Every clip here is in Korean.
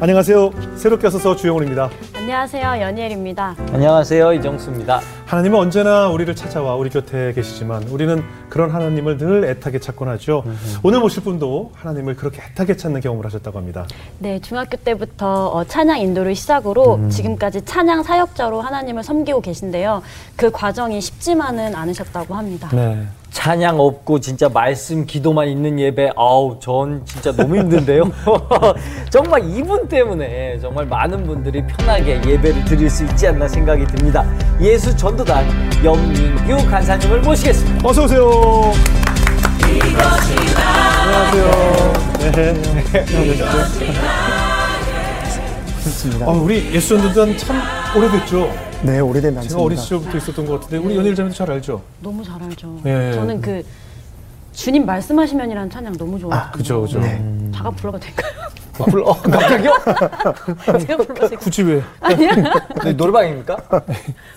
안녕하세요. 새롭게 와서 주영훈입니다. 안녕하세요. 연희엘입니다. 안녕하세요. 이정수입니다. 하나님은 언제나 우리를 찾아와 우리 곁에 계시지만 우리는 그런 하나님을 늘 애타게 찾곤 하죠. 오늘 모실 분도 하나님을 그렇게 애타게 찾는 경험을 하셨다고 합니다. 네, 중학교 때부터 어, 찬양 인도를 시작으로 음. 지금까지 찬양 사역자로 하나님을 섬기고 계신데요. 그 과정이 쉽지만은 않으셨다고 합니다. 네. 찬양 없고 진짜 말씀 기도만 있는 예배 아우 전 진짜 너무 힘든데요. 정말 이분 때문에 정말 많은 분들이 편하게 예배를 드릴 수 있지 않나 생각이 듭니다. 예수 전도 단 염민규 간사님을 모시겠습니다. 어서 오세요. 안녕하세요. 네. 그렇습니다. 아, 우리 예수 전도단 참 오래됐죠. 네, 오래된 제가 단체입니다. 어린 시절부터 있었던 것 같은데 우리 연일 자매도 잘 알죠. 너무 잘 알죠. 예. 저는 그 주님 말씀하시면이라는 찬양 너무 좋아해요. 그죠, 그죠. 네. 자가 불러도 될까요? 어, 불러 어, 갑자기요? 제가 될까요? 굳이 왜? 아니야. 네, 노래방입니까?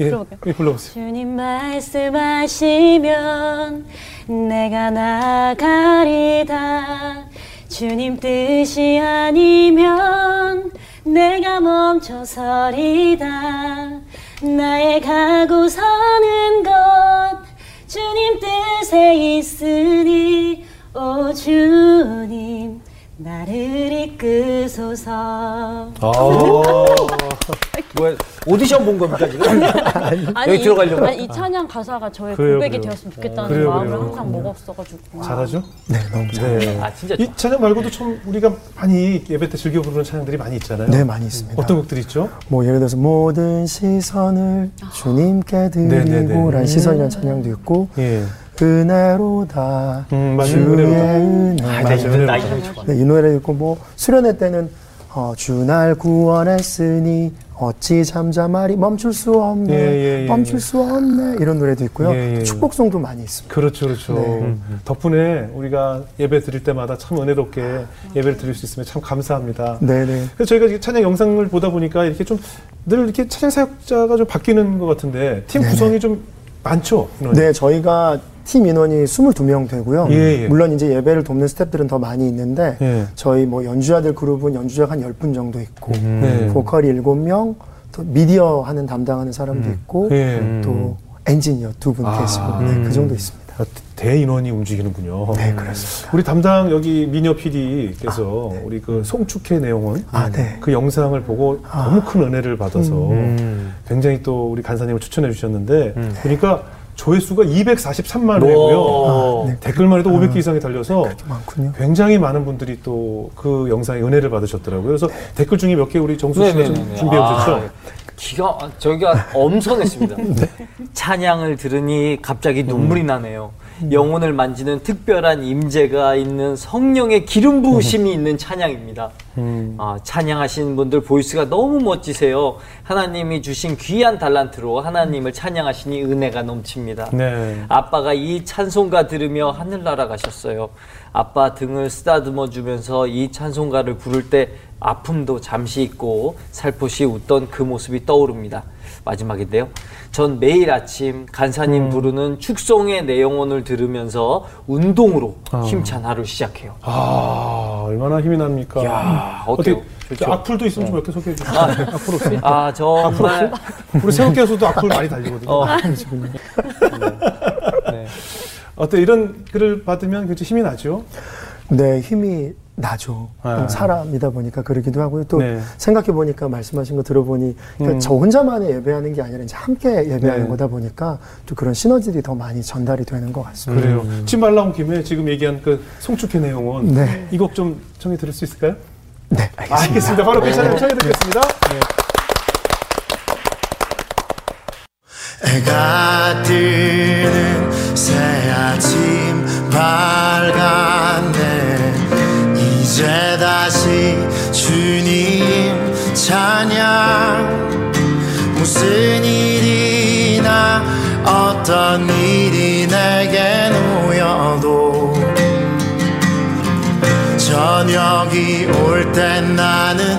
예, 불러볼까요? 예, 불러보세요. 주님 말씀하시면 내가 나가리다 주님 뜻이 아니면 내가 멈춰서리다 나의 가고 서는 것 주님 뜻에 있으니 오 주님 나를 이끄소서 아, 뭐야 오디션 본 겁니까 지금? 여기 이- 들어가려고? 아니, 이 찬양 가사가 저의 그래요, 고백이 그래요. 되었으면 좋겠다는 그래요, 마음을 그래요. 항상 먹었어가지고 잘하죠? 네, 너무 잘. 네. 아 진짜 이 찬양 말고도 참 우리가 많이 예배 때 즐겨 부르는 찬양들이 많이 있잖아요. 네, 많이 있습니다. 어떤 곡들이 있죠? 뭐 예를 들어서 모든 시선을 주님께 네네네. 드리고라는 시선이라는 찬양도 있고 예. 은혜로다 음. 주의. 은혜 아. 나, 나 이거 좋아. 네, 이 노래를 듣고 뭐 수련회 때는 어, 주날 구원했으니 어찌 잠잠하리 멈출 수 없네 예, 예, 예, 멈출 예. 수 없네 이런 노래도 있고요 예, 예. 축복송도 많이 있습니다 그렇죠, 그렇죠. 네. 음, 덕분에 우리가 예배 드릴 때마다 참 은혜롭게 예배를 드릴 수 있으면 참 감사합니다. 네 네 그래서 저희가 이렇게 찬양 영상을 보다 보니까 이렇게 좀 늘 이렇게 찬양 사역자가 좀 바뀌는 것 같은데 팀 네네. 구성이 좀 많죠? 네, 저희가 팀 인원이 22명 되고요. 예, 예. 물론 이제 예배를 돕는 스태프들은 더 많이 있는데 예. 저희 뭐 연주자들 그룹은 연주자가 한 10분 정도 있고 네. 보컬이 7명, 또 미디어 하는 담당하는 사람도 있고 예. 또 엔지니어 두분 아, 계시고 네, 음. 그 정도 있습니다. 아, 대인원이 움직이는군요. 네, 그렇습니다. 우리 담당 여기 미녀 PD께서 우리 그 송축회 내용은 아, 네. 그 영상을 보고 너무 큰 은혜를 받아서 음. 굉장히 또 우리 간사님을 추천해 주셨는데 보니까 조회수가 243만 회고요. 오. 아, 네. 댓글만 해도 500개 이상이 달려서 많군요. 굉장히 많은 분들이 또 그 영상에 은혜를 받으셨더라고요. 그래서 댓글 중에 몇 개 우리 정수 씨가 좀 네네네네. 준비해 오셨죠? 아, 기가 저기가 엄선했습니다. 찬양을 들으니 갑자기 눈물이 나네요. 영혼을 만지는 특별한 임재가 있는 성령의 기름 부으심이 있는 찬양입니다. 아, 찬양하시는 분들 보이스가 너무 멋지세요. 하나님이 주신 귀한 달란트로 하나님을 찬양하시니 은혜가 넘칩니다. 네. 아빠가 이 찬송가 들으며 하늘나라 가셨어요. 아빠 등을 쓰다듬어 주면서 이 찬송가를 부를 때 아픔도 잠시 잊고 살포시 웃던 그 모습이 떠오릅니다. 마지막인데요. 전 매일 아침 간사님 부르는 축송의 내용원을 들으면서 운동으로 힘찬 하루 시작해요. 아, 얼마나 힘이 납니까? 야, 어때요? 어떻게? 악플도 있으면 좀 몇 개 소개해 주세요. 악플 없어요? 아, 정말. 우리 새우께서도 악플 많이 달리거든요. 어, 어때 이런 글을 받으면 굉장히 힘이 나죠? 네, 힘이 나죠. 아. 사람이다 보니까 그러기도 하고요. 또 네. 생각해 보니까 말씀하신 거 들어보니 그러니까 음. 저 혼자만의 예배하는 게 아니라 이제 함께 예배하는 네. 거다 보니까 또 그런 시너지들이 더 많이 전달이 되는 것 같습니다. 그래요. 지금 말 나온 김에 지금 얘기한 그 송축회 내용은 네. 이곡 좀 청해 들을 수 있을까요? 네, 알겠습니다. 알겠습니다. 바로 그 찬양 청해 드리겠습니다. 해가 뜨는 새 아침 밝았네 이제 다시 주님 찬양. 무슨 일이나 어떤 일이 내게 놓여도 저녁이 올 땐 나는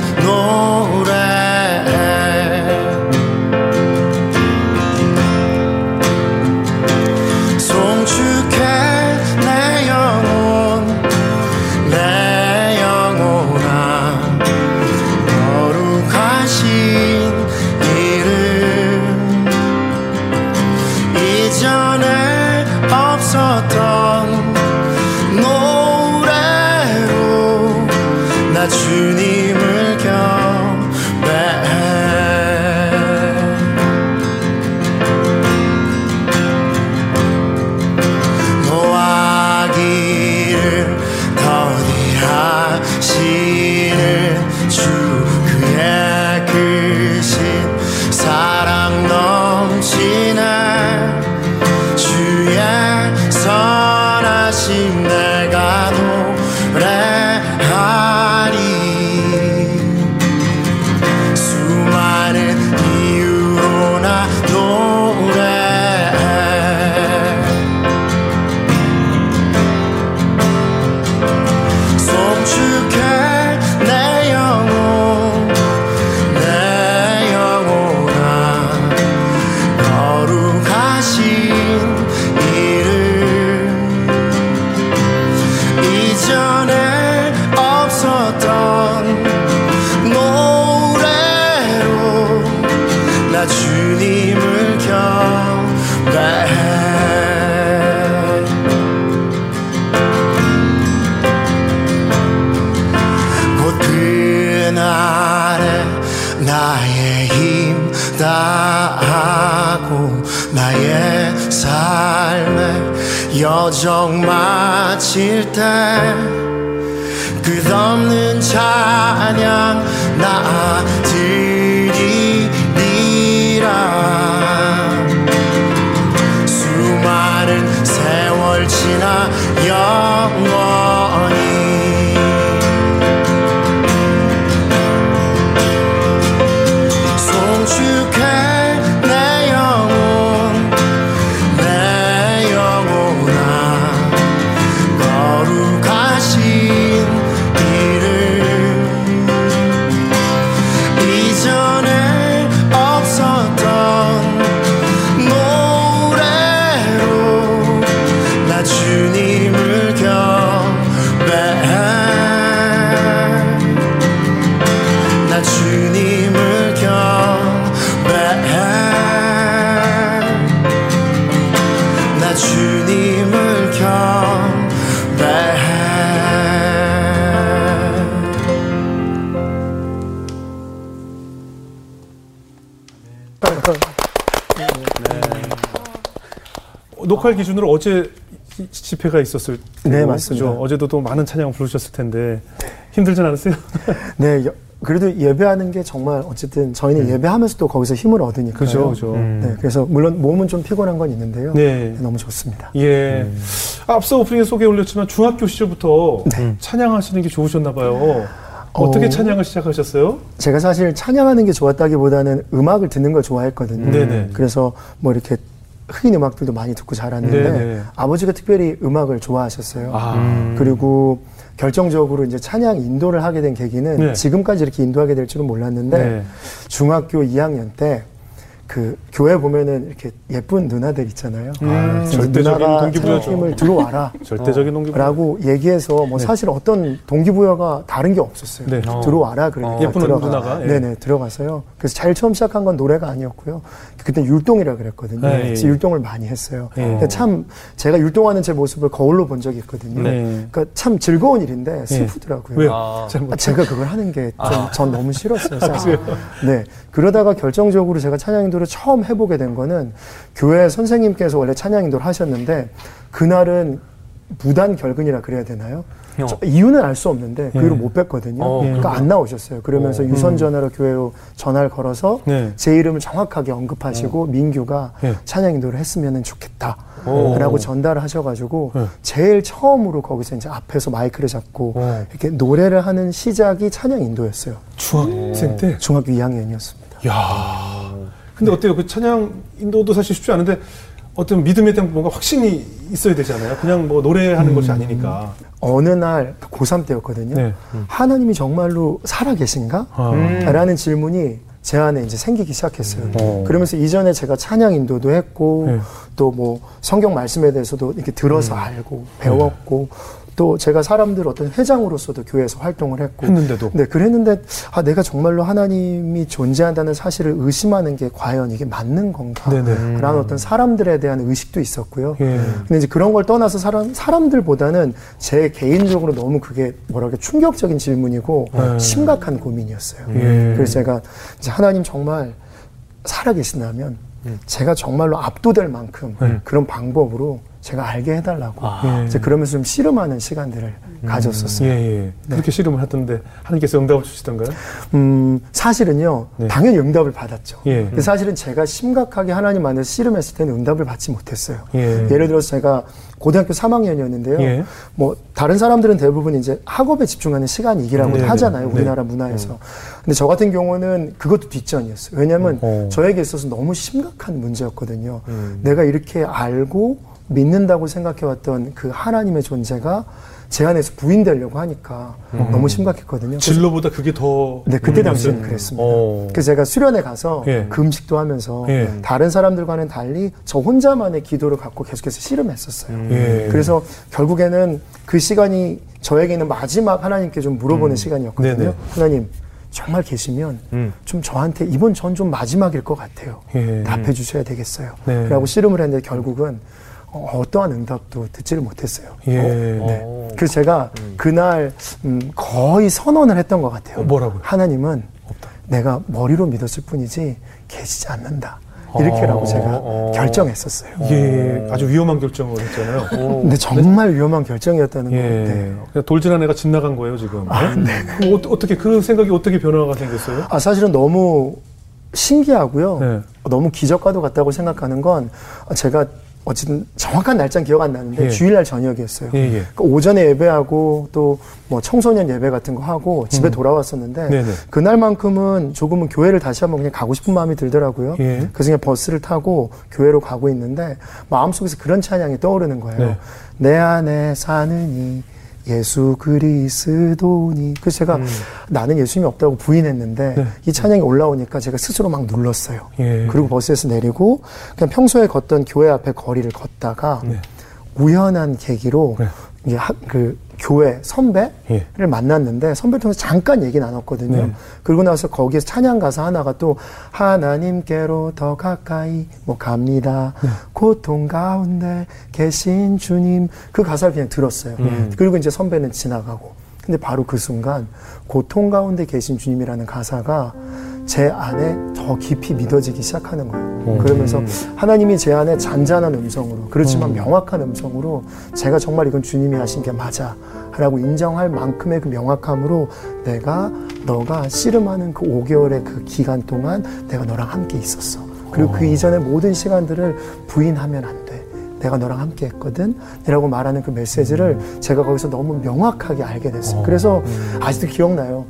去你 다하고 나의 삶의 여정 마칠 때 끝없는 찬양 나 드리리라. 수많은 세월 지나 영원 녹화 기준으로 어제 이- 집회가 있었을 때 네, 맞습니다. 어제도 또 많은 찬양 부르셨을 텐데 힘들진 않으세요? 네, 여- 그래도 예배하는 게 정말 어쨌든 저희는 예배하면서 또 거기서 힘을 얻으니까요. 그죠, 그죠. 네, 그래서 물론 몸은 좀 피곤한 건 있는데요. 네. 너무 좋습니다. 예. 앞서 오프닝에 소개 올렸지만 중학교 시절부터 네. 찬양하시는 게 좋으셨나 봐요. 어떻게 어. 찬양을 시작하셨어요? 제가 사실 찬양하는 게 좋았다기보다는 음악을 듣는 걸 좋아했거든요. 네네. 그래서 뭐 이렇게 흑인 음악들도 많이 듣고 자랐는데 네네. 아버지가 특별히 음악을 좋아하셨어요. 아. 그리고 결정적으로 이제 찬양 인도를 하게 된 계기는 네. 지금까지 이렇게 인도하게 될 줄은 몰랐는데 네. 중학교 2학년 때 그 교회 보면은 이렇게 예쁜 누나들 있잖아요. 음, 저 절대적인 누나가 동기부여죠. 팀을 들어와라. 절대적인 동기부여. 라고 얘기해서 뭐 네. 사실 어떤 동기부여가 다른 게 없었어요. 네. 들어와라 그러니까 예쁜 들어가. 누나가, 예. 네네 들어가서요. 그래서 제일 처음 시작한 건 노래가 아니었고요. 그때 율동이라 그랬거든요. 네, 예, 그래서 예. 율동을 많이 했어요. 예. 근데 참 제가 율동하는 제 모습을 거울로 본 적이 있거든요. 네. 그러니까 참 즐거운 일인데 슬프더라고요. 왜요? 아. 아, 제가 그걸 하는 게좀전 너무 싫었어요, 사실. 네. 그러다가 결정적으로 제가 찬양인도를 처음 해보게 된 거는 교회 선생님께서 원래 찬양 인도를 하셨는데 그날은 무단 결근이라 그래야 되나요? 어. 저- 이유는 알 수 없는데 그 예. 이후로 못 뵀거든요. 어, 그러니까 안 나오셨어요. 그러면서 유선 전화로 교회로 전화를 걸어서 네. 제 이름을 정확하게 언급하시고 민규가 예. 찬양 인도를 했으면 좋겠다. 오. 라고 전달을 하셔가지고 네. 제일 처음으로 거기서 이제 앞에서 마이크를 잡고 오. 이렇게 노래를 하는 시작이 찬양 인도였어요. 중학생 때? 중학교 2학년이었습니다. 야 근데 어때요? 그 찬양 인도도 사실 쉽지 않은데 어떤 믿음에 대한 뭔가 확신이 있어야 되잖아요. 그냥 뭐 노래하는 것이 아니니까. 어느 날 고3 때였거든요. 네. 하나님이 정말로 살아 계신가? 아. 라는 질문이 제 안에 이제 생기기 시작했어요. 어. 그러면서 이전에 제가 찬양 인도도 했고 네. 또뭐 성경 말씀에 대해서도 이렇게 들어서 알고 배웠고 또 제가 사람들 어떤 회장으로서도 교회에서 활동을 했고 했는데도. 네, 그랬는데 아 내가 정말로 하나님이 존재한다는 사실을 의심하는 게 과연 이게 맞는 건가? 네네. 라는 어떤 사람들에 대한 의식도 있었고요. 예. 근데 이제 그런 걸 떠나서 사람, 사람들보다는 제 개인적으로 너무 그게 뭐랄까 충격적인 질문이고 네. 심각한 고민이었어요. 예. 그래서 제가 이제 하나님 정말 살아계신다면 제가 정말로 압도될 만큼 네. 그런 방법으로 제가 알게 해달라고 예. 이제 그러면서 좀 씨름하는 시간들을 가졌었어요. 예, 예. 그렇게 씨름을 하던데 하나님께서 응답을 주시던가요? 음, 사실은요, 네. 당연히 응답을 받았죠. 예. 근데 사실은 제가 심각하게 하나님 안에서 씨름했을 때는 응답을 받지 못했어요. 예. 예를 들어서 제가 고등학교 3학년이었는데요. 예. 뭐 다른 사람들은 대부분 이제 학업에 집중하는 시간이 이기라고 네네. 하잖아요. 네. 우리나라 문화에서. 근데 저 같은 경우는 그것도 뒷전이었어요. 왜냐하면 어. 저에게 있어서 너무 심각한 문제였거든요. 음. 내가 이렇게 알고 믿는다고 생각해왔던 그 하나님의 존재가 제 안에서 부인되려고 하니까 너무 심각했거든요. 진로보다 그게 더. 네, 그때 의미가 당시에는 있어요? 그랬습니다. 어. 그래서 제가 수련회 가서 예. 금식도 하면서 예. 다른 사람들과는 달리 저 혼자만의 기도를 갖고 계속해서 씨름했었어요. 예. 그래서 결국에는 그 시간이 저에게는 마지막 하나님께 좀 물어보는 시간이었거든요. 음. 네네. 하나님 정말 계시면 음. 좀 저한테 이번 전 좀 마지막일 것 같아요. 예. 답해 주셔야 되겠어요. 네. 라고 씨름을 했는데 결국은 어, 어떠한 응답도 듣지를 못했어요. 예. 네. 어. 그래서 제가 그날 음, 거의 선언을 했던 것 같아요. 어, 뭐라고요? 하나님은 내가 머리로 믿었을 뿐이지 계시지 않는다. 이렇게라고 어, 제가 어. 결정했었어요. 예, 아주 위험한 결정을 했잖아요. 근데 정말 위험한 결정이었다는 거. 예. 네. 그냥 돌진한 애가 집 나간 거예요, 지금. 아, 네? 그럼 어, 어떻게, 그 생각이 어떻게 변화가 생겼어요? 아, 사실은 너무 신기하고요. 네. 너무 기적과도 같다고 생각하는 건 제가 어쨌든 정확한 날짜는 기억 안 나는데 예. 주일날 저녁이었어요. 예, 예. 그러니까 오전에 예배하고 또 뭐 청소년 예배 같은 거 하고 집에 돌아왔었는데 음. 네네. 그날만큼은 조금은 교회를 다시 한번 그냥 가고 싶은 마음이 들더라고요. 예. 그래서 그냥 버스를 타고 교회로 가고 있는데 마음속에서 그런 찬양이 떠오르는 거예요. 네. 내 안에 사느니 예수 그리스도니. 그래서 제가 나는 예수님이 없다고 부인했는데 음. 네. 이 찬양이 올라오니까 제가 스스로 막 눌렀어요. 예. 그리고 버스에서 내리고 그냥 평소에 걷던 교회 앞에 거리를 걷다가 네. 우연한 계기로 네. 이게 하- 그 교회 선배를 예. 만났는데 선배를 통해서 잠깐 얘기 나눴거든요. 네. 그러고 나서 거기에서 찬양 가사 하나가 또 하나님께로 더 가까이 뭐 갑니다. 네. 고통 가운데 계신 주님 그 가사를 그냥 들었어요. 음. 그리고 이제 선배는 지나가고 근데 바로 그 순간 고통 가운데 계신 주님이라는 가사가 제 안에 더 깊이 믿어지기 시작하는 거예요. 그러면서 하나님이 제 안에 잔잔한 음성으로 그렇지만 명확한 음성으로 제가 정말 이건 주님이 하신 게 맞아 라고 인정할 만큼의 그 명확함으로 내가 너가 씨름하는 그 5개월의 그 기간 동안 내가 너랑 함께 있었어. 그리고 그 이전의 모든 시간들을 부인하면 안 돼. 내가 너랑 함께 했거든. 이라고 말하는 그 메시지를 제가 거기서 너무 명확하게 알게 됐어요. 그래서 아직도 기억나요.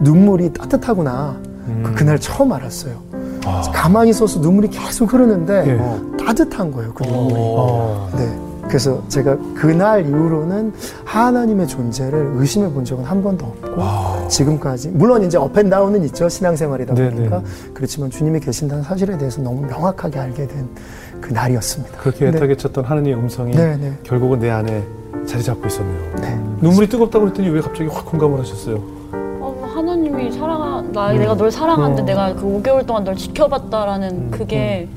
눈물이 따뜻하구나. 그 그날 처음 알았어요. 가만히 있어서 눈물이 계속 흐르는데 예. 따뜻한 거예요. 그 눈물이. 어. 네. 그래서 제가 그날 이후로는 하나님의 존재를 의심해 본 적은 한 번도 없고 지금까지 물론 이제 업앤다운은 있죠 신앙생활이다 네, 보니까 네. 그렇지만 주님이 계신다는 사실에 대해서 너무 명확하게 알게 된 그 날이었습니다. 그렇게 애타게 쳤던 하나님의 음성이 네, 네. 결국은 내 안에 자리 잡고 있었네요. 네. 눈물이 뜨겁다고 그랬더니 왜 갑자기 확 공감을 하셨어요? 어, 하나님이 사랑, 나 내가 널 사랑하는데 내가 그 5개월 동안 널 지켜봤다라는 그게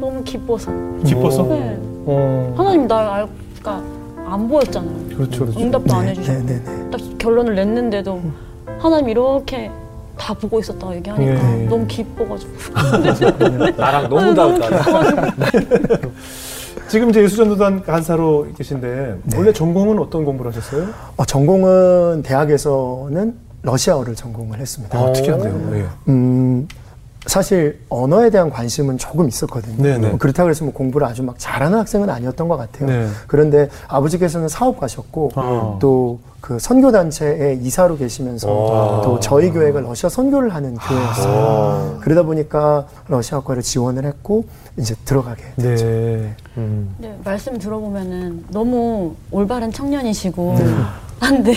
너무 기뻐서. 기뻐서? 네. 어. 하나님 날 알, 그러니까 안 보였잖아요. 그렇죠, 그렇죠. 응답도 안 네, 해주셨고. 네, 네, 네. 딱 결론을 냈는데도 하나님 이렇게 다 보고 있었다고 얘기하니까 예. 너무 기뻐가지고. 나랑 너무 다르다. 지금 이제 예수전도단 간사로 계신데 네. 원래 전공은 어떤 공부를 하셨어요? 어, 전공은 대학에서는 러시아어를 전공을 했습니다. 아, 특이한데요. 예. 음, 사실 언어에 대한 관심은 조금 있었거든요. 네네. 뭐 그렇다고 해서 뭐 공부를 아주 막 잘하는 학생은 아니었던 것 같아요. 네. 그런데 아버지께서는 사업 가셨고 아. 또그 선교 단체에 이사로 계시면서 와. 또 저희 교회가 러시아 선교를 하는 교회였어요. 그러다 보니까 러시아과를 지원을 했고 이제 들어가게 됐죠. 네. 음. 네, 말씀 들어보면은 너무 올바른 청년이시고. 아, 근데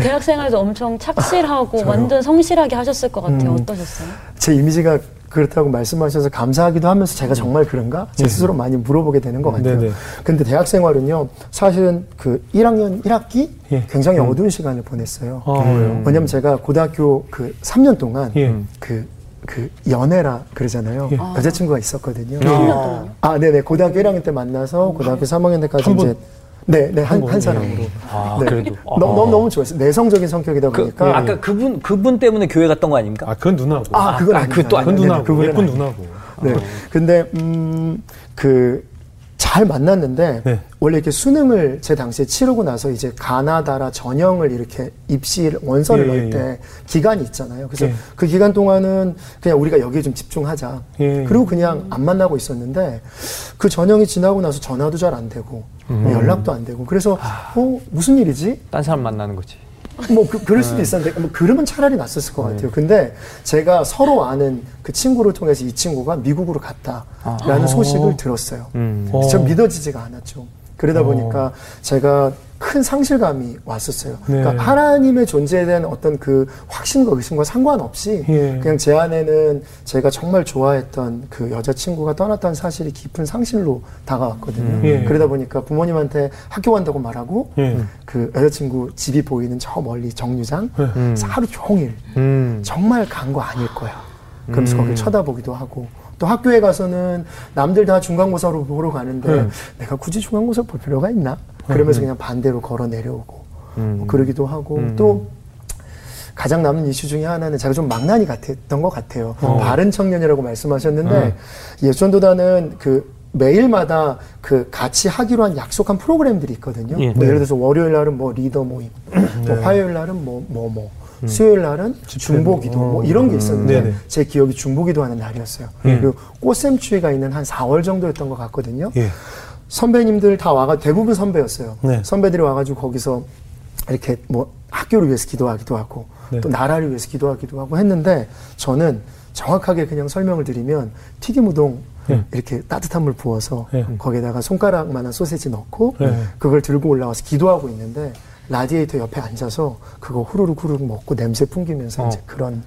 대학 생활도 엄청 착실하고 완전 성실하게 하셨을 것 같아요. 어떠셨어요? 제 이미지가 그렇다고 말씀하셔서 감사하기도 하면서 제가 정말 그런가? 제 스스로 많이 물어보게 되는 것 같아요. 네네. 근데 대학 생활은요, 사실은 그 1학년 1학기 예. 굉장히 어두운 시간을 보냈어요. 아, 왜요? 왜냐면 제가 고등학교 그 3년 동안 예. 그, 그 연애라 그러잖아요. 예. 여자친구가 있었거든요. 3년 동안요? 아, 네네. 고등학교 1학년 때 만나서 고등학교 3학년 때까지? 이제 네, 네, 한, 분? 한 사람으로. 아, 네. 그래도. 너, 너무, 너무 좋았어요. 내성적인 성격이다 그, 보니까. 아까 그분 그분 때문에 교회 갔던 거 아닙니까? 아, 그건 누나고. 아, 그건 아, 아닙니다. 그것도 그건 누나고. 그분은 예쁜. 누나고. 네. 근데 음, 그, 잘 만났는데, 네. 원래 이렇게 수능을 제 당시에 치르고 나서 이제 가나다라 전형을 이렇게 입시 원서를 예, 넣을 예, 때 기간이 있잖아요. 그래서 예. 그 기간 동안은 그냥 우리가 여기에 좀 집중하자. 예. 그리고 그냥 안 만나고 있었는데, 그 전형이 지나고 나서 전화도 잘 안 되고, 음. 뭐 연락도 안 되고, 그래서, 아. 어, 무슨 일이지? 딴 사람 만나는 거지. 뭐 그, 럴 수도 있었는데 뭐 그러면 차라리 낫었을 것 같아요. 근데 제가 서로 아는 그 친구를 통해서 이 친구가 미국으로 갔다라는 소식을 들었어요. 음. 어. 전 믿어지지가 않았죠. 그러다 보니까 제가 큰 상실감이 왔었어요. 네. 그러니까 하나님의 존재에 대한 어떤 그 확신과 의심과 상관없이 예. 그냥 제 안에는 제가 정말 좋아했던 그 여자친구가 떠났다는 사실이 깊은 상실로 다가왔거든요. 예. 그러다 보니까 부모님한테 학교 간다고 말하고 예. 그 여자친구 집이 보이는 저 멀리 정류장 음. 하루 종일 음. 정말 간 거 아닐 거야. 그러면서 거길 쳐다보기도 하고 또 학교에 가서는 남들 다 중간고사로 보러 가는데 네. 내가 굳이 중간고사 볼 필요가 있나? 그러면서 그냥 반대로 걸어 내려오고 음. 뭐 그러기도 하고 음. 또 가장 남는 이슈 중에 하나는 제가 좀 망나니 같았던 것 같아요. 바른 청년이라고 말씀하셨는데 예전도다는 그 매일마다 그 같이 하기로 한 약속한 프로그램들이 있거든요. 예. 뭐 예를 들어서 월요일 날은 뭐 리더 모임, 뭐 화요일 날은 뭐 뭐 뭐, 수요일 날은 중보기도 뭐 이런 게 있었는데 네네. 제 기억이 중보기도 하는 날이었어요. 그리고 꽃샘추위가 있는 한 4월 정도였던 것 같거든요. 예. 선배님들 다 와가 대부분 선배였어요. 네. 선배들이 와가지고 거기서 이렇게 뭐 학교를 위해서 기도하기도 하고 네. 또 나라를 위해서 기도하기도 하고 했는데 저는 정확하게 그냥 설명을 드리면 튀김 우동 네. 이렇게 따뜻한 물 부어서 네. 거기에다가 손가락만한 소세지 넣고 네. 그걸 들고 올라와서 기도하고 있는데 라디에이터 옆에 앉아서 그거 후루룩 후루룩 먹고 냄새 풍기면서 어. 이제 그런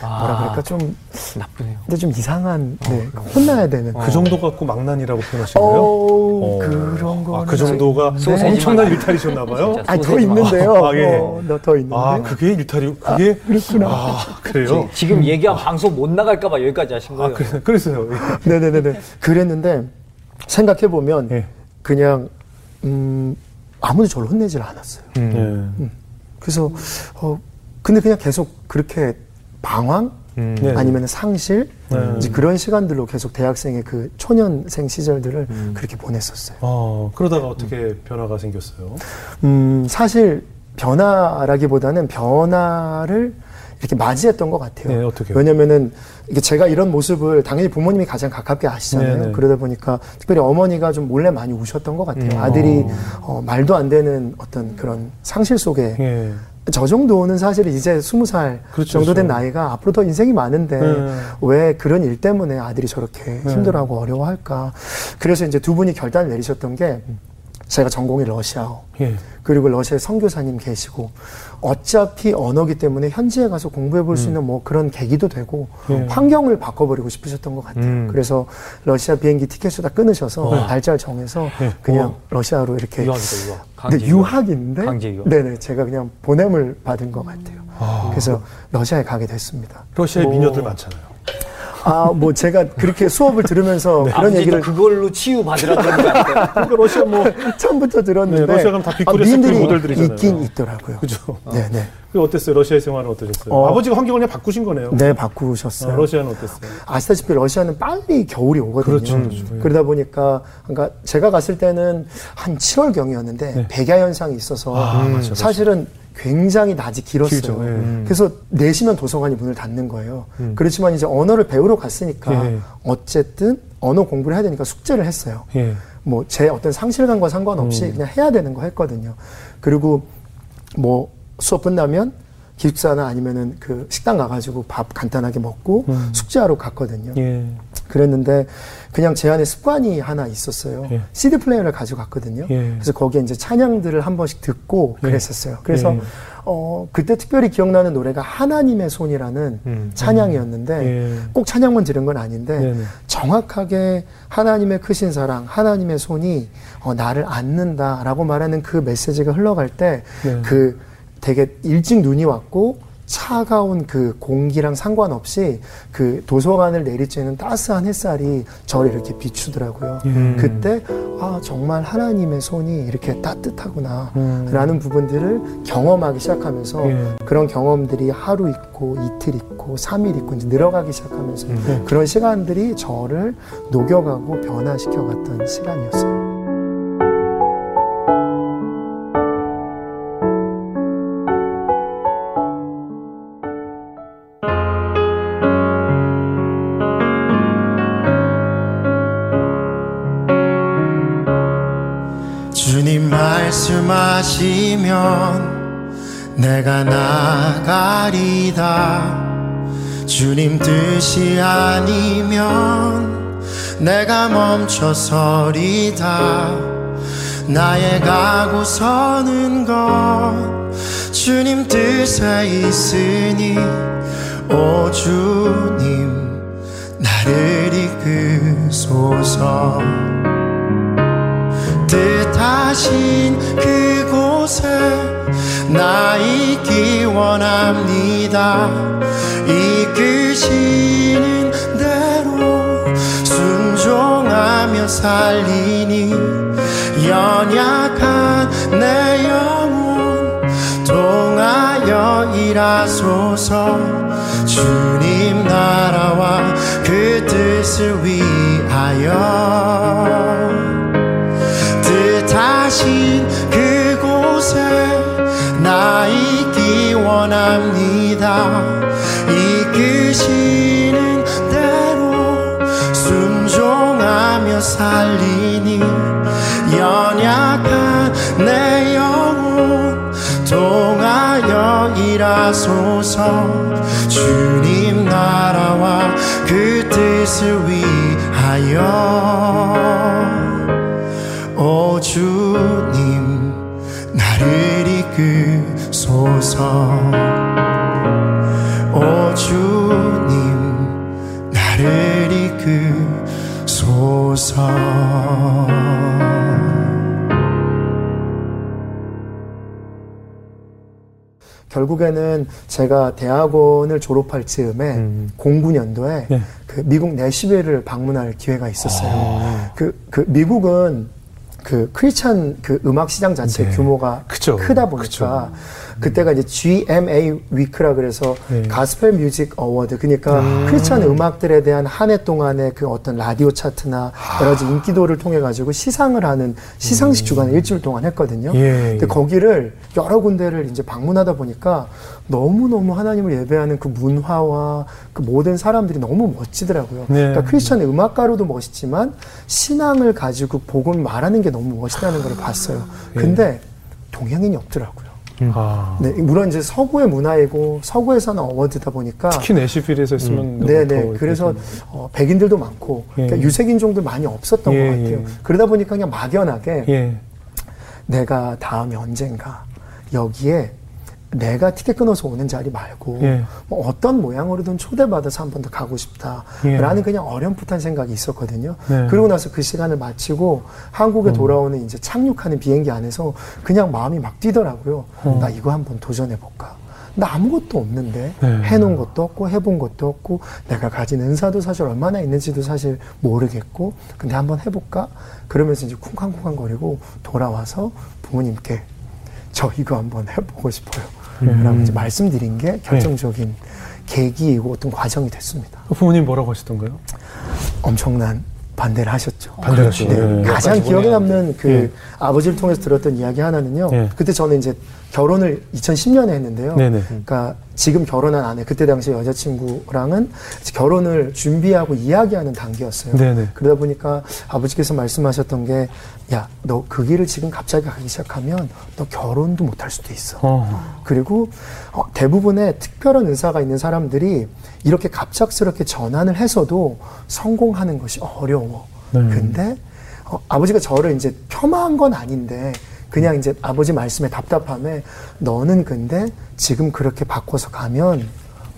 뭐라 그럴까 좀 나쁘네요. 근데 좀 이상한 네, 혼나야 되는 그 정도 갖고 망난이라고 표현하신 거예요? 어, 어. 그런 거 아, 그 정도가 소세지만 엄청난 일탈이셨나 봐요. 아, 더. 있는데요. 아, 예. 어, 너더 있는데. 아, 그게 일탈이 그게 그렇구나. 아, 그래요? 지 금 얘기한 방송 못 나갈까 봐 여기까지 하신 거예요. 아, 그래, 그랬어요. 예. 네네 네 네. 그랬는데 생각해 보면 예. 그냥 음, 아무도 저를 혼내질 않았어요. 예. 그래서 어 근데 그냥 계속 그렇게 방황 음. 네. 아니면 상실 네. 이제 그런 시간들로 계속 대학생의 그 초년생 시절들을 음. 그렇게 보냈었어요. 어, 그러다가 어떻게 변화가 생겼어요? 음, 사실 변화라기보다는 변화를 이렇게 맞이했던 것 같아요. 네, 어떻게요? 왜냐면은 이게 제가 이런 모습을 당연히 부모님이 가장 가깝게 아시잖아요. 네, 네. 그러다 보니까 특별히 어머니가 좀 몰래 많이 우셨던 것 같아요. 음. 아들이 어, 말도 안 되는 어떤 그런 상실 속에 예. 저 정도는 사실 이제 스무 살 그렇죠, 정도 된 그렇죠. 나이가 앞으로 더 인생이 많은데 네. 왜 그런 일 때문에 아들이 저렇게 힘들어하고 어려워할까? 그래서 이제 두 분이 결단을 내리셨던 게 제가 전공이 러시아어 예. 그리고 러시아에 선교사님 계시고 어차피 언어기 때문에 현지에 가서 공부해 볼수 있는 뭐 그런 계기도 되고 음. 예. 환경을 바꿔버리고 싶으셨던 것 같아요. 음. 그래서 러시아 비행기 티켓을 다 끊으셔서 날짜를 정해서 예. 그냥 어. 러시아로 이렇게 유학이다, 유학. 강제 유학인데 강제 유학. 네네 제가 그냥 보냄을 받은 것 같아요. 아. 그래서 러시아에 가게 됐습니다. 러시아에 뭐, 미녀들 많잖아요. 아 뭐 제가 그렇게 수업을 들으면서 그런 아버지도 얘기를 그걸로 치유받으라 그런 거 같아요. 그러니까 러시아 뭐 처음부터 들었는데 네, 러시아 가면 다 빅토리아 미인들이 세크레 모델들이잖아요. 있긴 있더라고요. 그죠? 네네. 그 어땠어요? 러시아의 생활은 어떠셨어요? 어. 아버지가 환경을 그냥 바꾸신 거네요. 네 어, 바꾸셨어요. 러시아는 어땠어요? 아시다시피 러시아는 빨리 겨울이 오거든요. 그렇죠, 그렇죠. 예. 그러다 보니까 그러니까 제가 갔을 때는 한 7월 경이었는데 백야 현상이 있어서 네. 아, 맞죠, 맞죠. 사실은 굉장히 낮이 길었어요. 길죠, 예. 음. 그래서 내시면 도서관이 문을 닫는 거예요. 그렇지만 이제 언어를 배우러 갔으니까 예. 어쨌든 언어 공부를 해야 되니까 숙제를 했어요. 예. 뭐제 어떤 상실감과 상관없이 그냥 해야 되는 거 했거든요. 그리고 뭐 수업 끝나면 기숙사나 아니면은 그 식당 가가지고 밥 간단하게 먹고 숙제하러 갔거든요. 예. 그랬는데 그냥 제 안에 습관이 하나 있었어요. 예. CD 플레이어를 가지고 갔거든요. 예. 그래서 거기에 이제 찬양들을 한 번씩 듣고 예. 그랬었어요. 그래서 예. 어 그때 특별히 기억나는 노래가 하나님의 손이라는 음. 찬양이었는데 예. 꼭 찬양만 들은 건 아닌데. 정확하게 하나님의 크신 사랑, 하나님의 손이 어, 나를 안는다라고 말하는 그 메시지가 흘러갈 때 네. 그 되게 일찍 눈이 왔고 차가운 그 공기랑 상관없이 그 도서관을 내리쬐는 따스한 햇살이 저를 이렇게 비추더라고요. 음. 그때 아 정말 하나님의 손이 이렇게 따뜻하구나 음. 라는 부분들을 경험하기 시작하면서 예. 그런 경험들이 하루 있고 이틀 있고 삼일 있고 이제 늘어가기 시작하면서 음. 그런 시간들이 저를 녹여가고 변화시켜 갔던 시간이었어요. 하시면 내가 나가리다. 주님 뜻이 아니면 내가 멈춰서리다. 나의 가고 서는 것 주님 뜻에 있으니 오 주님 나를 이끄소서 뜻하신 그곳에 나 있기 원합니다. 이끄시는 대로 순종하며 살리니 연약한 내 영혼 통하여 일 일하소서. 주님 나라와 그 뜻을 위하여. 뜻 하신 그곳에 나 있기 원합니다. 이끄시는 대로 순종하며 살리니 연약한 내 영혼 통하여 일하소서. 주님 나라와 그 뜻을 위하여 오 주님 나를 이끄소서 오 주님 나를 이끄소서 결국에는 제가 대학원을 졸업할 즈음에 음. 09년도에 예. 그 미국 내시베를 방문할 기회가 있었어요. 아. 그, 그 미국은 그 크리스천 그 음악 시장 자체 네. 규모가 그쵸. 크다 보니까 그쵸. 그때가 이제 GMA Week라 그래서 네. Gospel Music Award 그러니까 크리스천 음악들에 대한 한 해 동안의 그 어떤 라디오 차트나 여러 가지 인기도를 통해 가지고 시상을 하는 시상식 주간을 일주일 동안 했거든요. 예, 근데 예. 거기를 여러 군데를 이제 방문하다 보니까 너무너무 하나님을 예배하는 그 문화와 그 모든 사람들이 너무 멋지더라고요. 네. 그러니까 크리스천 음악가로도 멋있지만 신앙을 가지고 복음 말하는 게 너무 멋있다는 걸 봤어요. 예. 근데 동양인이 없더라고요. 아. 네, 물론 이제 서구의 문화이고 서구에서는 어워드다 보니까 특히 내시필에서 있으면 너무 네네. 더 음. 그래서 어, 백인들도 많고 예. 그러니까 유색인종들 많이 없었던 예, 것 같아요. 예. 그러다 보니까 그냥 막연하게 예. 내가 다음에 언젠가 여기에 내가 티켓 끊어서 오는 자리 말고 예. 뭐 어떤 모양으로든 초대받아서 한 번 더 가고 싶다라는 예. 그냥 어렴풋한 생각이 있었거든요. 네. 그러고 나서 그 시간을 마치고 한국에 돌아오는 이제 착륙하는 비행기 안에서 그냥 마음이 막 뛰더라고요. 나 이거 한번 도전해 볼까. 나 아무것도 없는데 네. 해놓은 것도 없고 해본 것도 없고 내가 가진 은사도 사실 얼마나 있는지도 사실 모르겠고 근데 한번 해볼까 그러면서 이제 쿵쾅쿵쾅거리고 돌아와서 부모님께 저 이거 한번 해보고 싶어요. 라고 이제 말씀드린 게 결정적인 계기이고 어떤 과정이 됐습니다. 부모님 뭐라고 하시던가요? 엄청난 반대를 하셨죠. 반대를 하시죠. 네. 예. 가장 기억에 남는 그 예. 아버지를 통해서 들었던 이야기 하나는요. 예. 그때 저는 이제 결혼을 2010년에 했는데요. 네네. 그러니까 지금 결혼한 아내, 그때 당시 여자친구랑은 결혼을 준비하고 이야기하는 단계였어요. 네네. 그러다 보니까 아버지께서 말씀하셨던 게, 야, 너 그 길을 지금 갑자기 가기 시작하면 너 결혼도 못할 수도 있어. 어. 그리고 어, 대부분의 특별한 은사가 있는 사람들이 이렇게 갑작스럽게 전환을 해서도 성공하는 것이 어려워. 네. 근데 어, 아버지가 저를 이제 폄하한 건 아닌데 그냥 이제 아버지 말씀에 답답함에 너는 근데 지금 그렇게 바꿔서 가면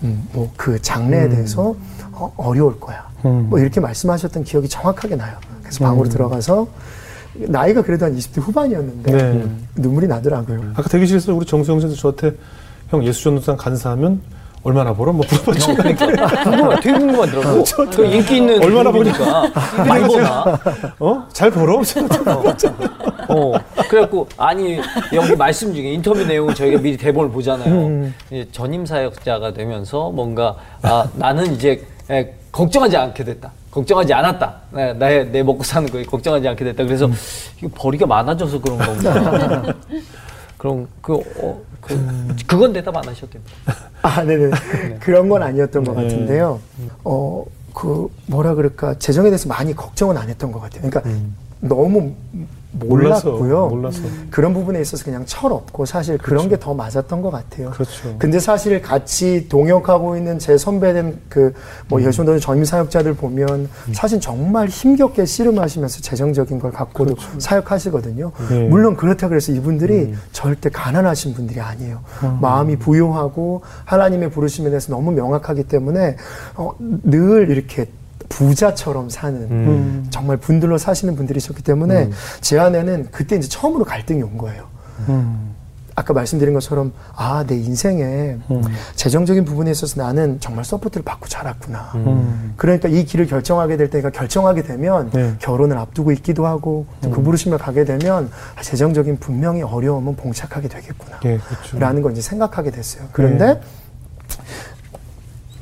음, 뭐그 장래에 대해서 어, 어려울 거야. 음. 뭐 이렇게 말씀하셨던 기억이 정확하게 나요. 그래서 방으로 들어가서 나이가 그래도 한 20대 후반이었는데 네. 눈물이 나더라고요. 아까 대기실에서 우리 정수영 씨도 저한테 형 예수 전도상 간사하면 얼마나 벌어? 뭐 물어봤죠. 궁금해, 되게 궁금하더라고. 그 인기 있는 얼마나 그룹이니까. 많이 버나? 어? 잘 벌어? 어. 그래갖고, 아니, 여기 말씀 중에 인터뷰 내용을 저희가 미리 대본을 보잖아요. 이제 전임 사역자가 되면서 뭔가, 아, 나는 이제 에, 걱정하지 않게 됐다. 걱정하지 않았다. 네, 나의, 내 먹고 사는 거에 걱정하지 않게 됐다. 그래서 이거 벌이가 많아져서 그런 건가. 그럼, 그, 어, 그, 그건 대답 안 하셨겠네. 아, 네네. 그런 건 아니었던 것 네. 같은데요. 어, 그, 뭐라 그럴까. 재정에 대해서 많이 걱정은 안 했던 것 같아요. 그러니까 너무 몰랐고요. 몰라서. 그런 부분에 있어서 그냥 철없고 사실 그런 게 더 맞았던 것 같아요. 그렇죠. 근데 사실 같이 동역하고 있는 제 선배된 그, 뭐, 예수도 전임 사역자들 보면 사실 정말 힘겹게 씨름하시면서 재정적인 걸 갖고도 사역하시거든요. 네. 물론 그렇다 그래서 이분들이 절대 가난하신 분들이 아니에요. 마음이 부유하고 하나님의 부르심에 대해서 너무 명확하기 때문에 어, 늘 이렇게 부자처럼 사는 음. 정말 분들로 사시는 분들이셨기 때문에 제 안에는 그때 이제 처음으로 갈등이 온 거예요. 음. 아까 말씀드린 것처럼 아 내 인생에 음. 재정적인 부분에 있어서 나는 정말 support를 받고 자랐구나. 음. 그러니까 이 길을 결정하게 될 때가 결정하게 되면 네. 음. 결혼을 앞두고 있기도 하고 또 그 부르심을 가게 되면 아, 재정적인 분명히 어려움은 봉착하게 되겠구나. 예, 그렇죠. 라는 걸 이제 생각하게 됐어요. 그런데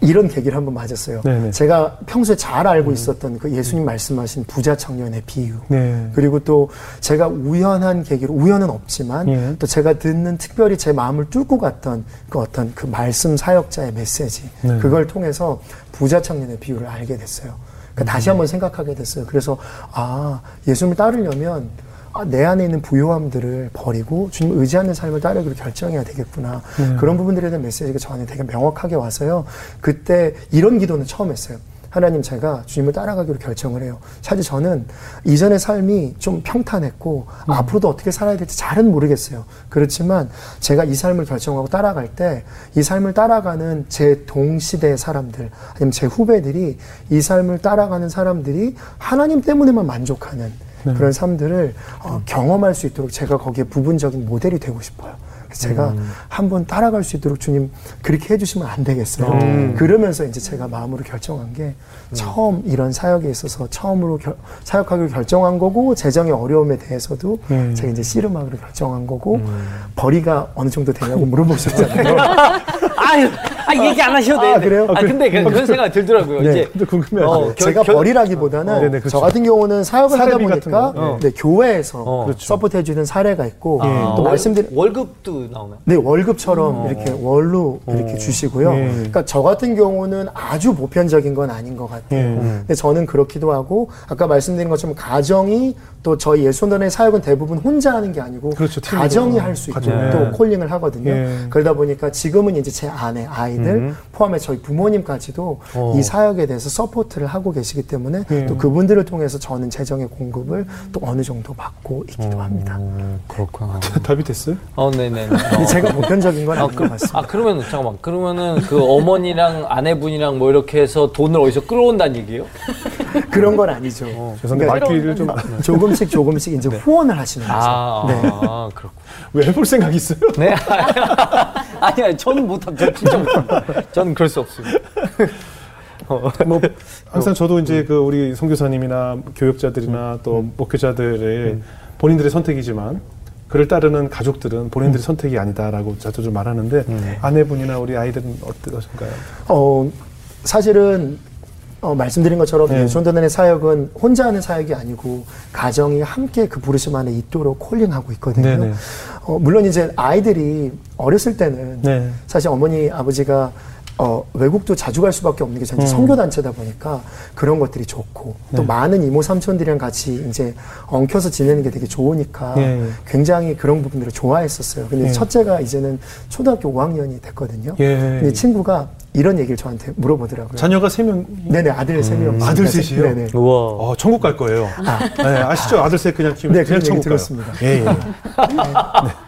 이런 계기를 한번 맞았어요. 네네. 제가 평소에 잘 알고 있었던 그 예수님 말씀하신 부자 청년의 비유. 네. 그리고 또 제가 우연한 계기로 우연은 없지만 예. 또 제가 듣는 특별히 제 마음을 뚫고 갔던 그 어떤 그 말씀 사역자의 메시지 네. 그걸 통해서 부자 청년의 비유를 알게 됐어요. 그러니까 음. 다시 한번 생각하게 됐어요. 그래서 아 예수님을 따르려면 아, 내 안에 있는 부요함들을 버리고 주님 의지하는 삶을 따르기로 결정해야 되겠구나. 네. 그런 부분들에 대한 메시지가 저한테 되게 명확하게 와서요. 그때 이런 기도는 처음 했어요. 하나님 제가 주님을 따라가기로 결정을 해요. 사실 저는 이전의 삶이 좀 평탄했고 음. 앞으로도 어떻게 살아야 될지 잘은 모르겠어요. 그렇지만 제가 이 삶을 결정하고 따라갈 때 이 삶을 따라가는 제 동시대의 사람들 아니면 제 후배들이 이 삶을 따라가는 사람들이 하나님 때문에만 만족하는 네. 그런 삶들을 어, 경험할 수 있도록 제가 거기에 부분적인 모델이 되고 싶어요. 제가 음. 한번 따라갈 수 있도록 주님 그렇게 해주시면 안 되겠어요. 음. 그러면서 이제 제가 마음으로 결정한 게 처음 이런 사역에 있어서 처음으로 결- 사역하기로 결정한 거고 재정의 어려움에 대해서도 음. 제가 이제 씨름하기로 결정한 거고 벌이가 어느 정도 되냐고 물어보셨잖아요. 아유, 아, 얘기 안 하셔도 아, 되는데. 그래요? 아, 근데 그, 그런 생각 들더라고요. 네. 이제 근데 궁금해요. 어, 결- 제가 결- 벌이라기보다는 어, 네네, 그렇죠. 저 같은 경우는 사역을 하다 보니까 거. 어. 네, 교회에서 어. 그렇죠. support 해주는 사례가 있고 아, 또 월- 말씀드린 월급도 나오나요? 네, 월급처럼 이렇게 월로 이렇게 주시고요. 예. 그러니까 저 같은 경우는 아주 보편적인 건 아닌 것 같아요. 예. 근데 저는 그렇기도 하고 아까 말씀드린 것처럼 가정이 또 저희 예수원의 사역은 대부분 혼자 하는 게 아니고 그렇죠. 가정이 할 수 있도록 가정. 또 예. calling을 하거든요. 예. 그러다 보니까 지금은 이제 제 아내, 아이들 음. 포함해 저희 부모님까지도 어. 이 사역에 대해서 support를 하고 계시기 때문에 예. 또 그분들을 통해서 저는 재정의 공급을 또 어느 정도 받고 있기도 합니다. 그렇구나. 답이 됐어요? 어, 네네네. 근데 제가 보편적인 건 아, 아닌 그, 것 같습니다. 아, 그러면, 잠깐만. 그러면은 그 어머니랑 아내분이랑 뭐 이렇게 해서 돈을 어디서 끌어온다는 얘기예요? 그런 건 아니죠. 죄송한데 그러니까 말귀를 좀 조금 씩 조금씩 이제 후원을 하시는 거죠. 아, 네. 아, 그렇군. 왜 해볼 생각 있어요? 네. 아니야, 저는. 저 진짜 못함. 저는 그럴 수 없습니다. 뭐 항상 저도 이제 그 우리 선교사님이나 교육자들이나 또 목회자들의 본인들의 선택이지만 그를 따르는 가족들은 본인들의 선택이 아니다라고 자주 좀 말하는데 아내분이나 우리 아이들은 어떠신가요? 어, 사실은 어, 말씀드린 것처럼 네. 예수원단의 사역은 혼자 하는 사역이 아니고 가정이 함께 그 부르심 안에 있도록 콜링하고 있거든요. 네 네. 어, 물론 이제 아이들이 어렸을 때는 네. 사실 어머니 아버지가 어, 외국도 자주 갈 수밖에 없는 게 전체 음. 선교 단체다 보니까 그런 것들이 좋고 또 네. 많은 이모 삼촌들이랑 같이 이제 엉켜서 지내는 게 되게 좋으니까 예, 예. 굉장히 그런 부분들을 좋아했었어요. 근데 예. 첫째가 이제는 초등학교 5학년이 됐거든요. 예. 근데 친구가 이런 얘기를 저한테 물어보더라고요. 자녀가 세 명. 네네 아들 세 명. 아들 셋이요? 네네. 우와. 어, 천국 갈 거예요. 네, 아시죠? 아들 셋 그냥 키우면 네, 그냥 천국 들었습니다. 예, 예.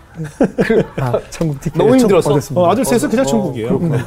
아, 천국 티켓 너무 힘들어서? 어, 아들 셋은 그냥 천국이에요. 네.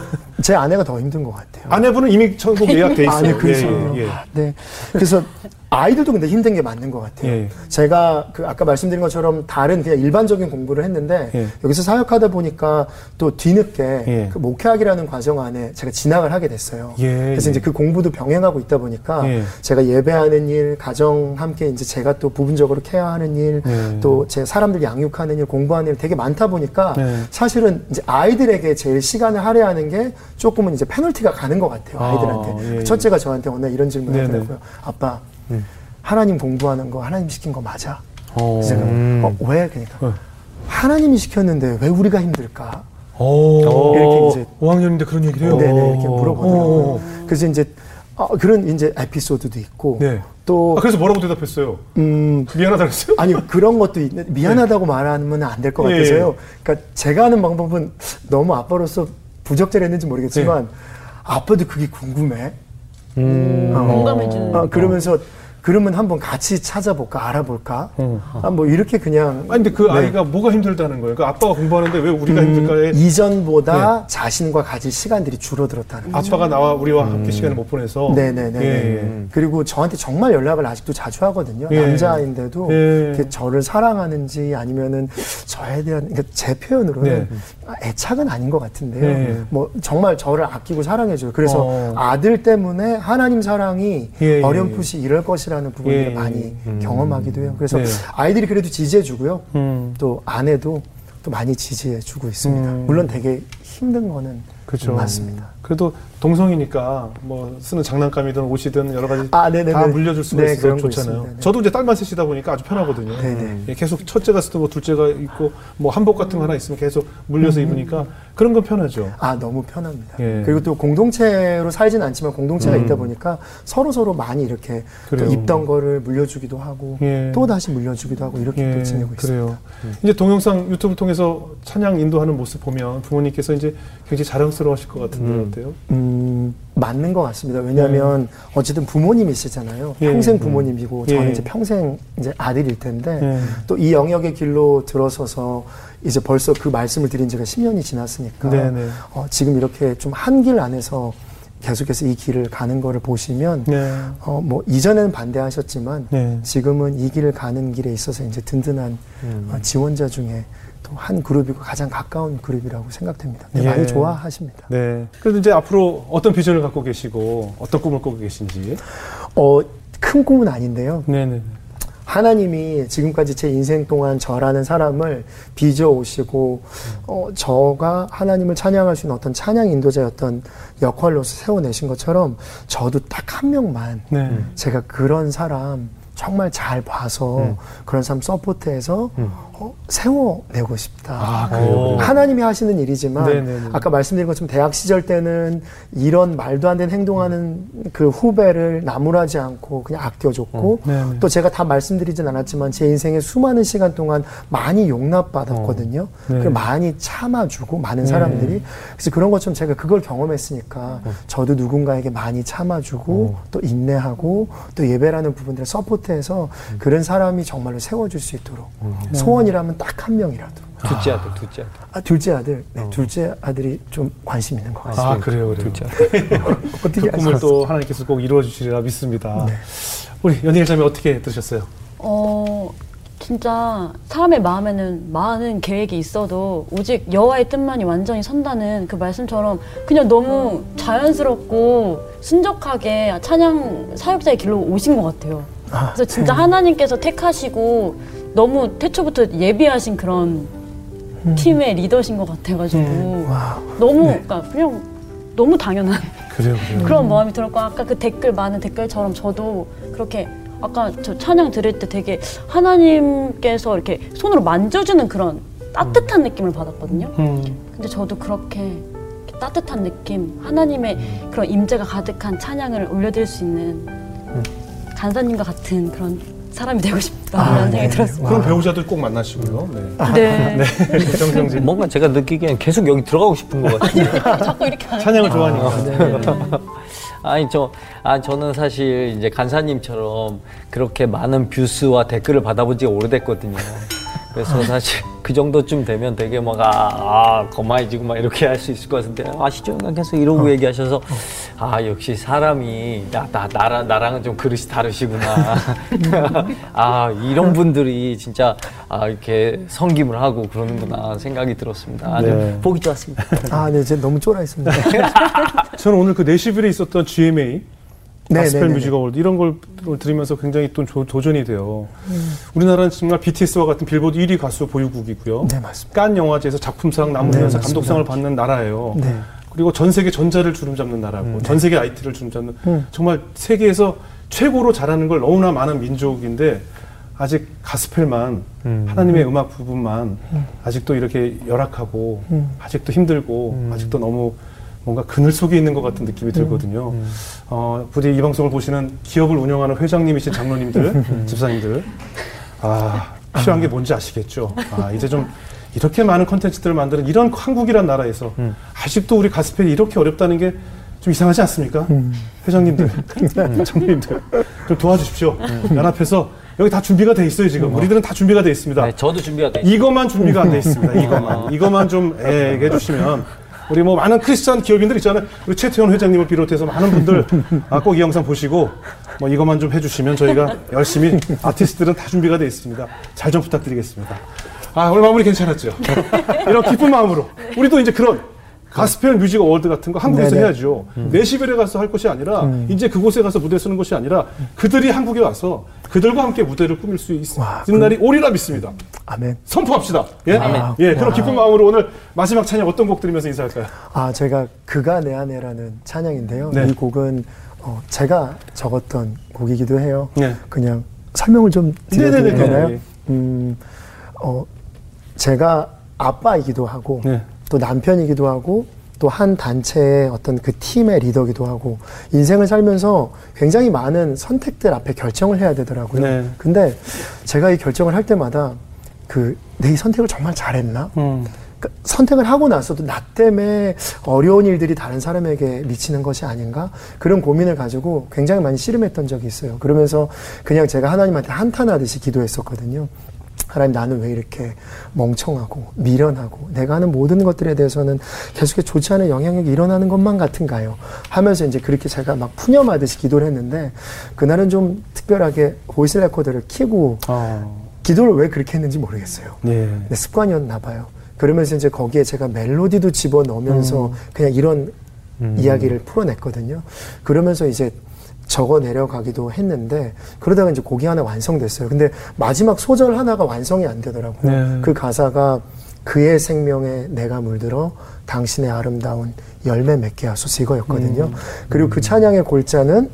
제 아내가 더 힘든 것 같아요. 아내분은 이미 천국 예약돼 있어요. 아니, 그렇죠. 예, 예, 예. 네. 그래서 아이들도 근데 힘든 게 맞는 것 같아요. 예. 제가 그 아까 말씀드린 것처럼 다른 그냥 일반적인 공부를 했는데 예. 여기서 사역하다 보니까 또 뒤늦게 예. 그 목회학이라는 과정 안에 제가 진학을 하게 됐어요. 예, 그래서 예. 이제 그 공부도 병행하고 있다 보니까 예. 제가 예배하는 일, 가정 함께 이제 제가 또 부분적으로 케어하는 일, 예. 또제 사람들 양육하는 일, 공부하는 일 되게 많다 보니까 예. 사실은 이제 아이들에게 제일 시간을 할애하는 게 조금은 이제 페널티가 가는 것 같아요. 아, 아이들한테. 예, 예. 첫째가 저한테 오늘 이런 질문을. 하더라고요. 아빠, 하나님 공부하는 거 하나님 시킨 거 맞아? 어. 그래서 제가 어, 왜? 그러니까 어. 하나님이 시켰는데 왜 우리가 힘들까? 오. 이렇게 이제 5학년인데 그런 얘기를 해요? 네네 이렇게 어. 물어보더라고요. 어. 그래서 이제 어, 그런 이제 에피소드도 있고 네. 또 아, 그래서 뭐라고 대답했어요? 음, 미안하다 그랬어요? 아니 그런 것도 있는데 미안하다고 말하면 안 될것 예, 같아서요. 그러니까 제가 하는 방법은 너무 아빠로서 부적절했는지 모르겠지만 네. 아빠도 그게 궁금해. 음. 어. 공감해주는. 어, 그러면서 그러면 한번 같이 찾아볼까 알아볼까 음. 아, 뭐 이렇게 그냥 아니 근데 그 네. 아이가 뭐가 힘들다는 거예요? 그 아빠가 공부하는데 왜 우리가 힘들까에 음, 이전보다 자신과 가질 시간들이 줄어들었다는 거죠. 아빠가 나와 우리와 함께 시간을 못 보내서 네네네. 예, 예. 그리고 저한테 정말 연락을 아직도 자주 하거든요. 예. 남자인데도 예. 저를 사랑하는지 아니면은 저에 대한 그러니까 제 표현으로는 네. 아, 애착은 아닌 것 같은데요. 예. 뭐 정말 저를 아끼고 사랑해줘요. 그래서 어. 아들 때문에 하나님 사랑이 예, 예, 어렴풋이 이럴 것이 라는 부분들을 예. 많이 경험하기도 해요. 그래서 네. 아이들이 그래도 지지해주고요. 음. 또 아내도 또 많이 지지해주고 있습니다. 음. 물론 되게 힘든 거는 그렇죠. 맞습니다. 그래도 동성이니까 뭐 쓰는 장난감이든 옷이든 여러 가지 아, 네네네. 다 물려줄 수가 네, 있어서 좋잖아요. 있습니다. 네. 저도 이제 딸만 셋이다 보니까 아주 편하거든요. 네네. 예, 계속 첫째가 쓰고 둘째가 있고 뭐 한복 같은 거 하나 있으면 계속 물려서 입으니까 그런 건 편하죠. 아 너무 편합니다. 예. 그리고 또 공동체로 살진 않지만 공동체가 있다 보니까 서로 서로 많이 이렇게. 입던 거를 물려주기도 하고 예. 또 다시 물려주기도 하고 이렇게 또 지내고 있습니다. 그래요. 이제 동영상 유튜브 통해서 찬양 인도하는 모습 보면 부모님께서 이제 굉장히 자랑스러워하실 것 같은데 어때요? 음, 맞는 것 같습니다. 왜냐하면 어쨌든 부모님이시잖아요. 예. 평생 부모님이고 예. 저는 이제 평생 이제 아들일 텐데 예. 또이 영역의 길로 들어서서 이제 벌써 그 말씀을 드린 지가 10년이 지났으니까 네네. 어, 지금 이렇게 좀 한 길 안에서 계속해서 이 길을 가는 거를 보시면 네. 어, 뭐 이전에는 반대하셨지만 네. 지금은 이 길을 가는 길에 있어서 이제 든든한 어, 지원자 중에 또 한 그룹이고 가장 가까운 그룹이라고 생각됩니다. 네, 예. 많이 좋아하십니다. 네. 그래도 이제 앞으로 어떤 비전을 갖고 계시고 어떤 꿈을 꾸고 계신지. 어, 큰 꿈은 아닌데요. 네네. 하나님이 지금까지 제 인생 동안 저라는 사람을 빚어 오시고 어, 저가 하나님을 찬양할 수 있는 어떤 찬양 인도자였던 역할로서 세워내신 것처럼 저도 딱 한 명만 네. 제가 그런 사람 정말 잘 봐서 음. 그런 사람 서포트해서 어, 세워내고 싶다. 아, 그래요? 하나님이 하시는 일이지만 네네네. 아까 말씀드린 것처럼 대학 시절 때는 이런 말도 안 되는 행동하는 그 후배를 나무라지 않고 그냥 아껴줬고 음, 네네. 또 제가 다 말씀드리진 않았지만 제 인생의 수많은 시간 동안 많이 용납받았거든요. 어. 네. 그리고 많이 참아주고 많은 사람들이 그래서 그런 것처럼 제가 그걸 경험했으니까 어. 저도 누군가에게 많이 참아주고 또 인내하고 또 예배라는 부분들을 서포트해서 음. 그런 사람이 정말로 세워줄 수 있도록 소원이 라면 딱 한 명이라도 둘째 아들, 둘째 아들. 아, 둘째 아들, 네, 둘째 아들이 좀 관심 있는 것 같습니다. 아, 그래요, 그래요. 둘째 아들. 어떻게 그 꿈을? 또 하나님께서 꼭 이루어 주시리라 믿습니다. 우리 연예일 자매 어떻게 들으셨어요? 어, 진짜 사람의 마음에는 많은 계획이 있어도 오직 여호와의 뜻만이 완전히 선다는 그 말씀처럼 그냥 너무 자연스럽고 순적하게 찬양 사역자의 길로 오신 것 같아요. 그래서 진짜 하나님께서 택하시고 너무 태초부터 예비하신 그런 팀의 리더신 것 같아가지고 너무 그러니까 그냥 너무 당연한 그래요, 그래요. 그런 마음이 들었고 아까 그 댓글 많은 댓글처럼 저도 그렇게 아까 저 찬양 들을 때 되게 하나님께서 이렇게 손으로 만져주는 그런 따뜻한 느낌을 받았거든요. 음, 근데 저도 그렇게 따뜻한 느낌, 하나님의 그런 임재가 가득한 찬양을 올려드릴 수 있는 간사님과 같은 그런 사람이 되고 싶다 이런 생각이 들었습니다. 그런 배우자들 꼭 만나시고요. 네. 네. 정정진 뭔가 제가 느끼기엔 계속 여기 들어가고 싶은 것 같아요. 자꾸 이렇게. 찬양을 좋아하니까. 아니 저, 아 저는 사실 이제 간사님처럼 그렇게 많은 뷰스와 댓글을 받아본 지가 오래됐거든요. 그래서 사실 그 정도쯤 되면 되게 막, 아, 아 거만해지고 막 이렇게 할 수 있을 것 같은데, 아시죠? 계속 이러고 얘기하셔서, 아, 역시 사람이, 나, 나, 나랑, 나랑은 좀 그릇이 다르시구나. 아, 이런 분들이 진짜, 아, 이렇게 섬김을 하고 그러는구나 생각이 들었습니다. 아주 네. 보기 좋았습니다. 아, 네, 제가 너무 쫄아 있습니다. 저는 오늘 그 내슈빌에 있었던 GMA 네, 가스펠 네, 네, Music Award 이런 걸 들으면서 굉장히 또 조- 도전이 돼요. 음. 우리나라는 정말 BTS와 같은 빌보드 1위 가수 보유국이고요. 네, 맞습니다. 칸 영화제에서 작품상, 남우상에서 네. 감독상을 받는 나라예요. 네. 그리고 전 세계 전자를 주름잡는 나라고, 전 세계 IT를 주름잡는 음. 정말 세계에서 최고로 잘하는 걸 너무나 많은 민족인데 아직 가스펠만 하나님의 음악 부분만 아직도 이렇게 열악하고 음. 아직도 힘들고 아직도 너무 뭔가 그늘 속에 있는 것 같은 느낌이 들거든요. 어, 부디 이 방송을 보시는 기업을 운영하는 회장님이신 장로님들, 집사님들, 아, 필요한 게 뭔지 아시겠죠? 아, 이제 좀 이렇게 많은 컨텐츠들을 만드는 이런 한국이란 나라에서 아직도 우리 가스펠이 이렇게 어렵다는 게 좀 이상하지 않습니까? 회장님들, 장님들 좀 도와주십시오. 연합해서 여기 다 준비가 돼 있어요 지금. 우리들은 다 준비가 돼 있습니다. 네, 저도 준비가 돼 있어요. 이것만 준비가 안 돼 있습니다. 이것만 이것만 좀 예, 얘기해 주시면 우리 뭐 많은 크리스찬 기업인들 있잖아요. 우리 최태원 회장님을 비롯해서 많은 분들 아, 꼭 이 영상 보시고 뭐 이것만 좀 해주시면 저희가 열심히 아티스트들은 다 준비가 돼 있습니다. 잘 좀 부탁드리겠습니다. 아 오늘 마무리 괜찮았죠? 이런 기쁜 마음으로 우리도 이제 그런 Gospel Music Award 같은 거 한국에서 네네. 해야죠. 내슈빌에 가서 할 것이 아니라 이제 그곳에 가서 무대 쓰는 것이 아니라 그들이 한국에 와서 그들과 함께 무대를 꾸밀 수 있, 는 날이 오리라 믿습니다. 아멘. 선포합시다. 예, 아멘. 예, 그런 기쁜 마음으로 오늘 마지막 찬양 어떤 곡 들으면서 인사할까요? 아, 제가 그가 내 안에라는 찬양인데요. 네. 이 곡은 어, 제가 적었던 곡이기도 해요. 네. 그냥 설명을 좀 드려도. 되나요? 네. 음, 어, 제가 아빠이기도 하고 네. 또 남편이기도 하고 또 한 단체의 어떤 그 팀의 리더기도 하고 인생을 살면서 굉장히 많은 선택들 앞에 결정을 해야 되더라고요. 네. 근데 제가 이 결정을 할 때마다 그내이 선택을 정말 잘했나? 음. 그러니까 선택을 하고 나서도 나 때문에 어려운 일들이 다른 사람에게 미치는 것이 아닌가 그런 고민을 가지고 굉장히 많이 씨름했던 적이 있어요. 그러면서 그냥 제가 하나님한테 한탄하듯이 기도했었거든요. 하나님 나는 왜 이렇게 멍청하고 미련하고 내가 하는 모든 것들에 대해서는 계속해 좋지 않은 영향력이 일어나는 것만 같은가요? 하면서 이제 그렇게 제가 막 푸념하듯이 기도를 했는데 그날은 좀 특별하게 voice recorder를 키고 어. 기도를 왜 그렇게 했는지 모르겠어요. 예. 네, 습관이었나 봐요. 그러면서 이제 거기에 제가 멜로디도 집어 넣으면서 그냥 이런 이야기를 풀어냈거든요. 그러면서 이제 적어 내려가기도 했는데 그러다가 이제 곡이 하나 완성됐어요. 근데 마지막 소절 하나가 완성이 안 되더라고요. 네. 그 가사가 그의 생명에 내가 물들어 당신의 아름다운 열매 맺게 하소서 이거였거든요. 그리고 그 찬양의 골자는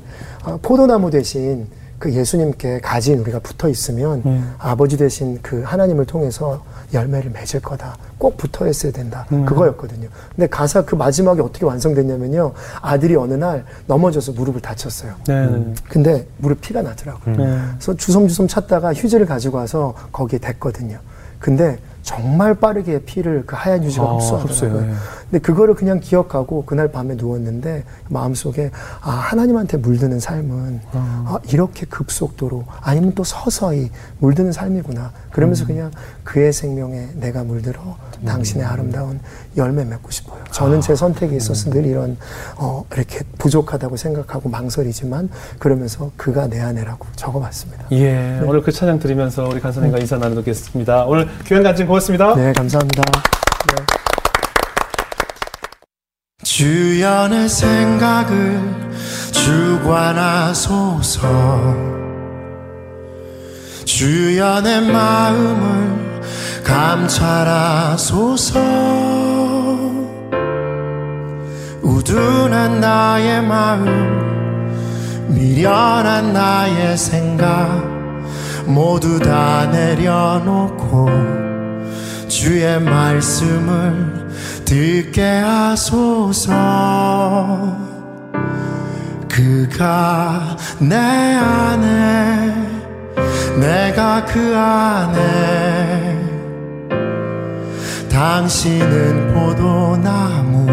어, 포도나무 대신 그 예수님께 가진 우리가 붙어 있으면 아버지 대신 그 하나님을 통해서 열매를 맺을 거다. 꼭 붙어 있어야 된다. 그거였거든요. 근데 가사 그 마지막에 어떻게 완성됐냐면요. 아들이 어느 날 넘어져서 무릎을 다쳤어요. 네. 근데 무릎 피가 나더라고요. 네. 그래서 주섬주섬 찾다가 휴지를 가지고 와서 거기에 댔거든요. 근데 정말 빠르게 피를 그 하얀 휴지가 아, 흡수하더라고요. 흡수해요. 예. 근데 그거를 그냥 기억하고 그날 밤에 누웠는데 마음속에 아 하나님한테 물드는 삶은 아, 이렇게 급속도로 아니면 또 서서히 물드는 삶이구나. 그러면서 음. 그냥 그의 생명에 내가 물들어 당신의 아름다운 열매 맺고 싶어요. 저는 제 선택에 있어서 늘 이런 어, 이렇게 부족하다고 생각하고 망설이지만 그러면서 그가 내 안에라고 적어봤습니다. 예. 오늘 그 찬양 들으면서 우리 간사님과 인사 나누겠습니다. 오늘 교양 간증 고맙습니다. 네, 감사합니다. 내 생각을 주관하소서. 내 마음을 감찰하소서. 우둔한 나의 마음 미련한 나의 생각 모두 다 내려놓고 주의 말씀을 듣게 하소서. 그가 내 안에 내가 그 안에. 당신은 포도나무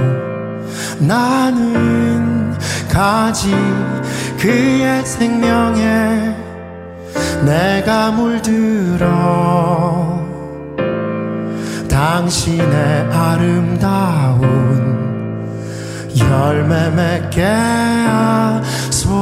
나는 가지 그의 생명에. 내가 물들어 당신의 아름다운 열매 맺게 하소서.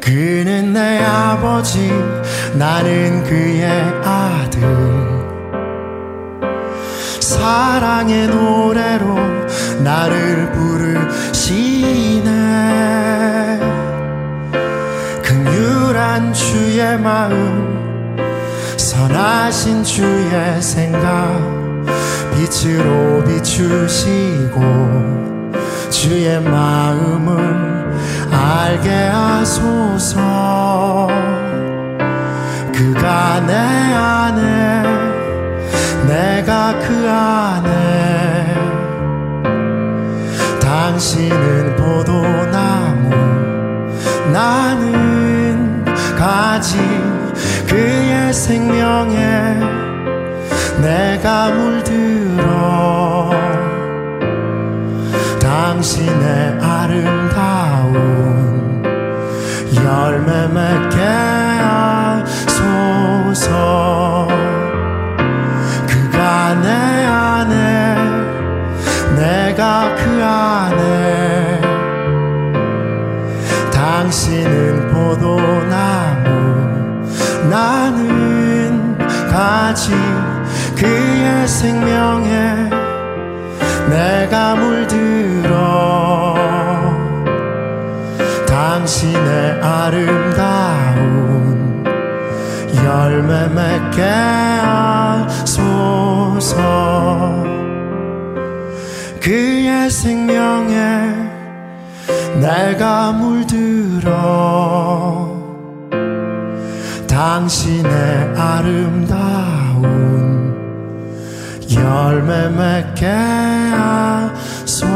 그는 내 아버지 나는 그의 아들 사랑의 노래로 나를 부르시네. 긍휼한 주의 마음 선하신 주의 생각 빛으로 비추시고 주의 마음을 알게 하소서. 그가 내 안에 내가 그 안에 당신은 포도나무 나는 가지 그의 생명에 내가 물들어 당신의 아름다운 열매 맺게 하소서. 생명에 내가 물들어 당신의 아름다운 열매 맺게 하소서. 그의 생명에 내가 물들어 당신의 아름다운 열매 맺게 하소서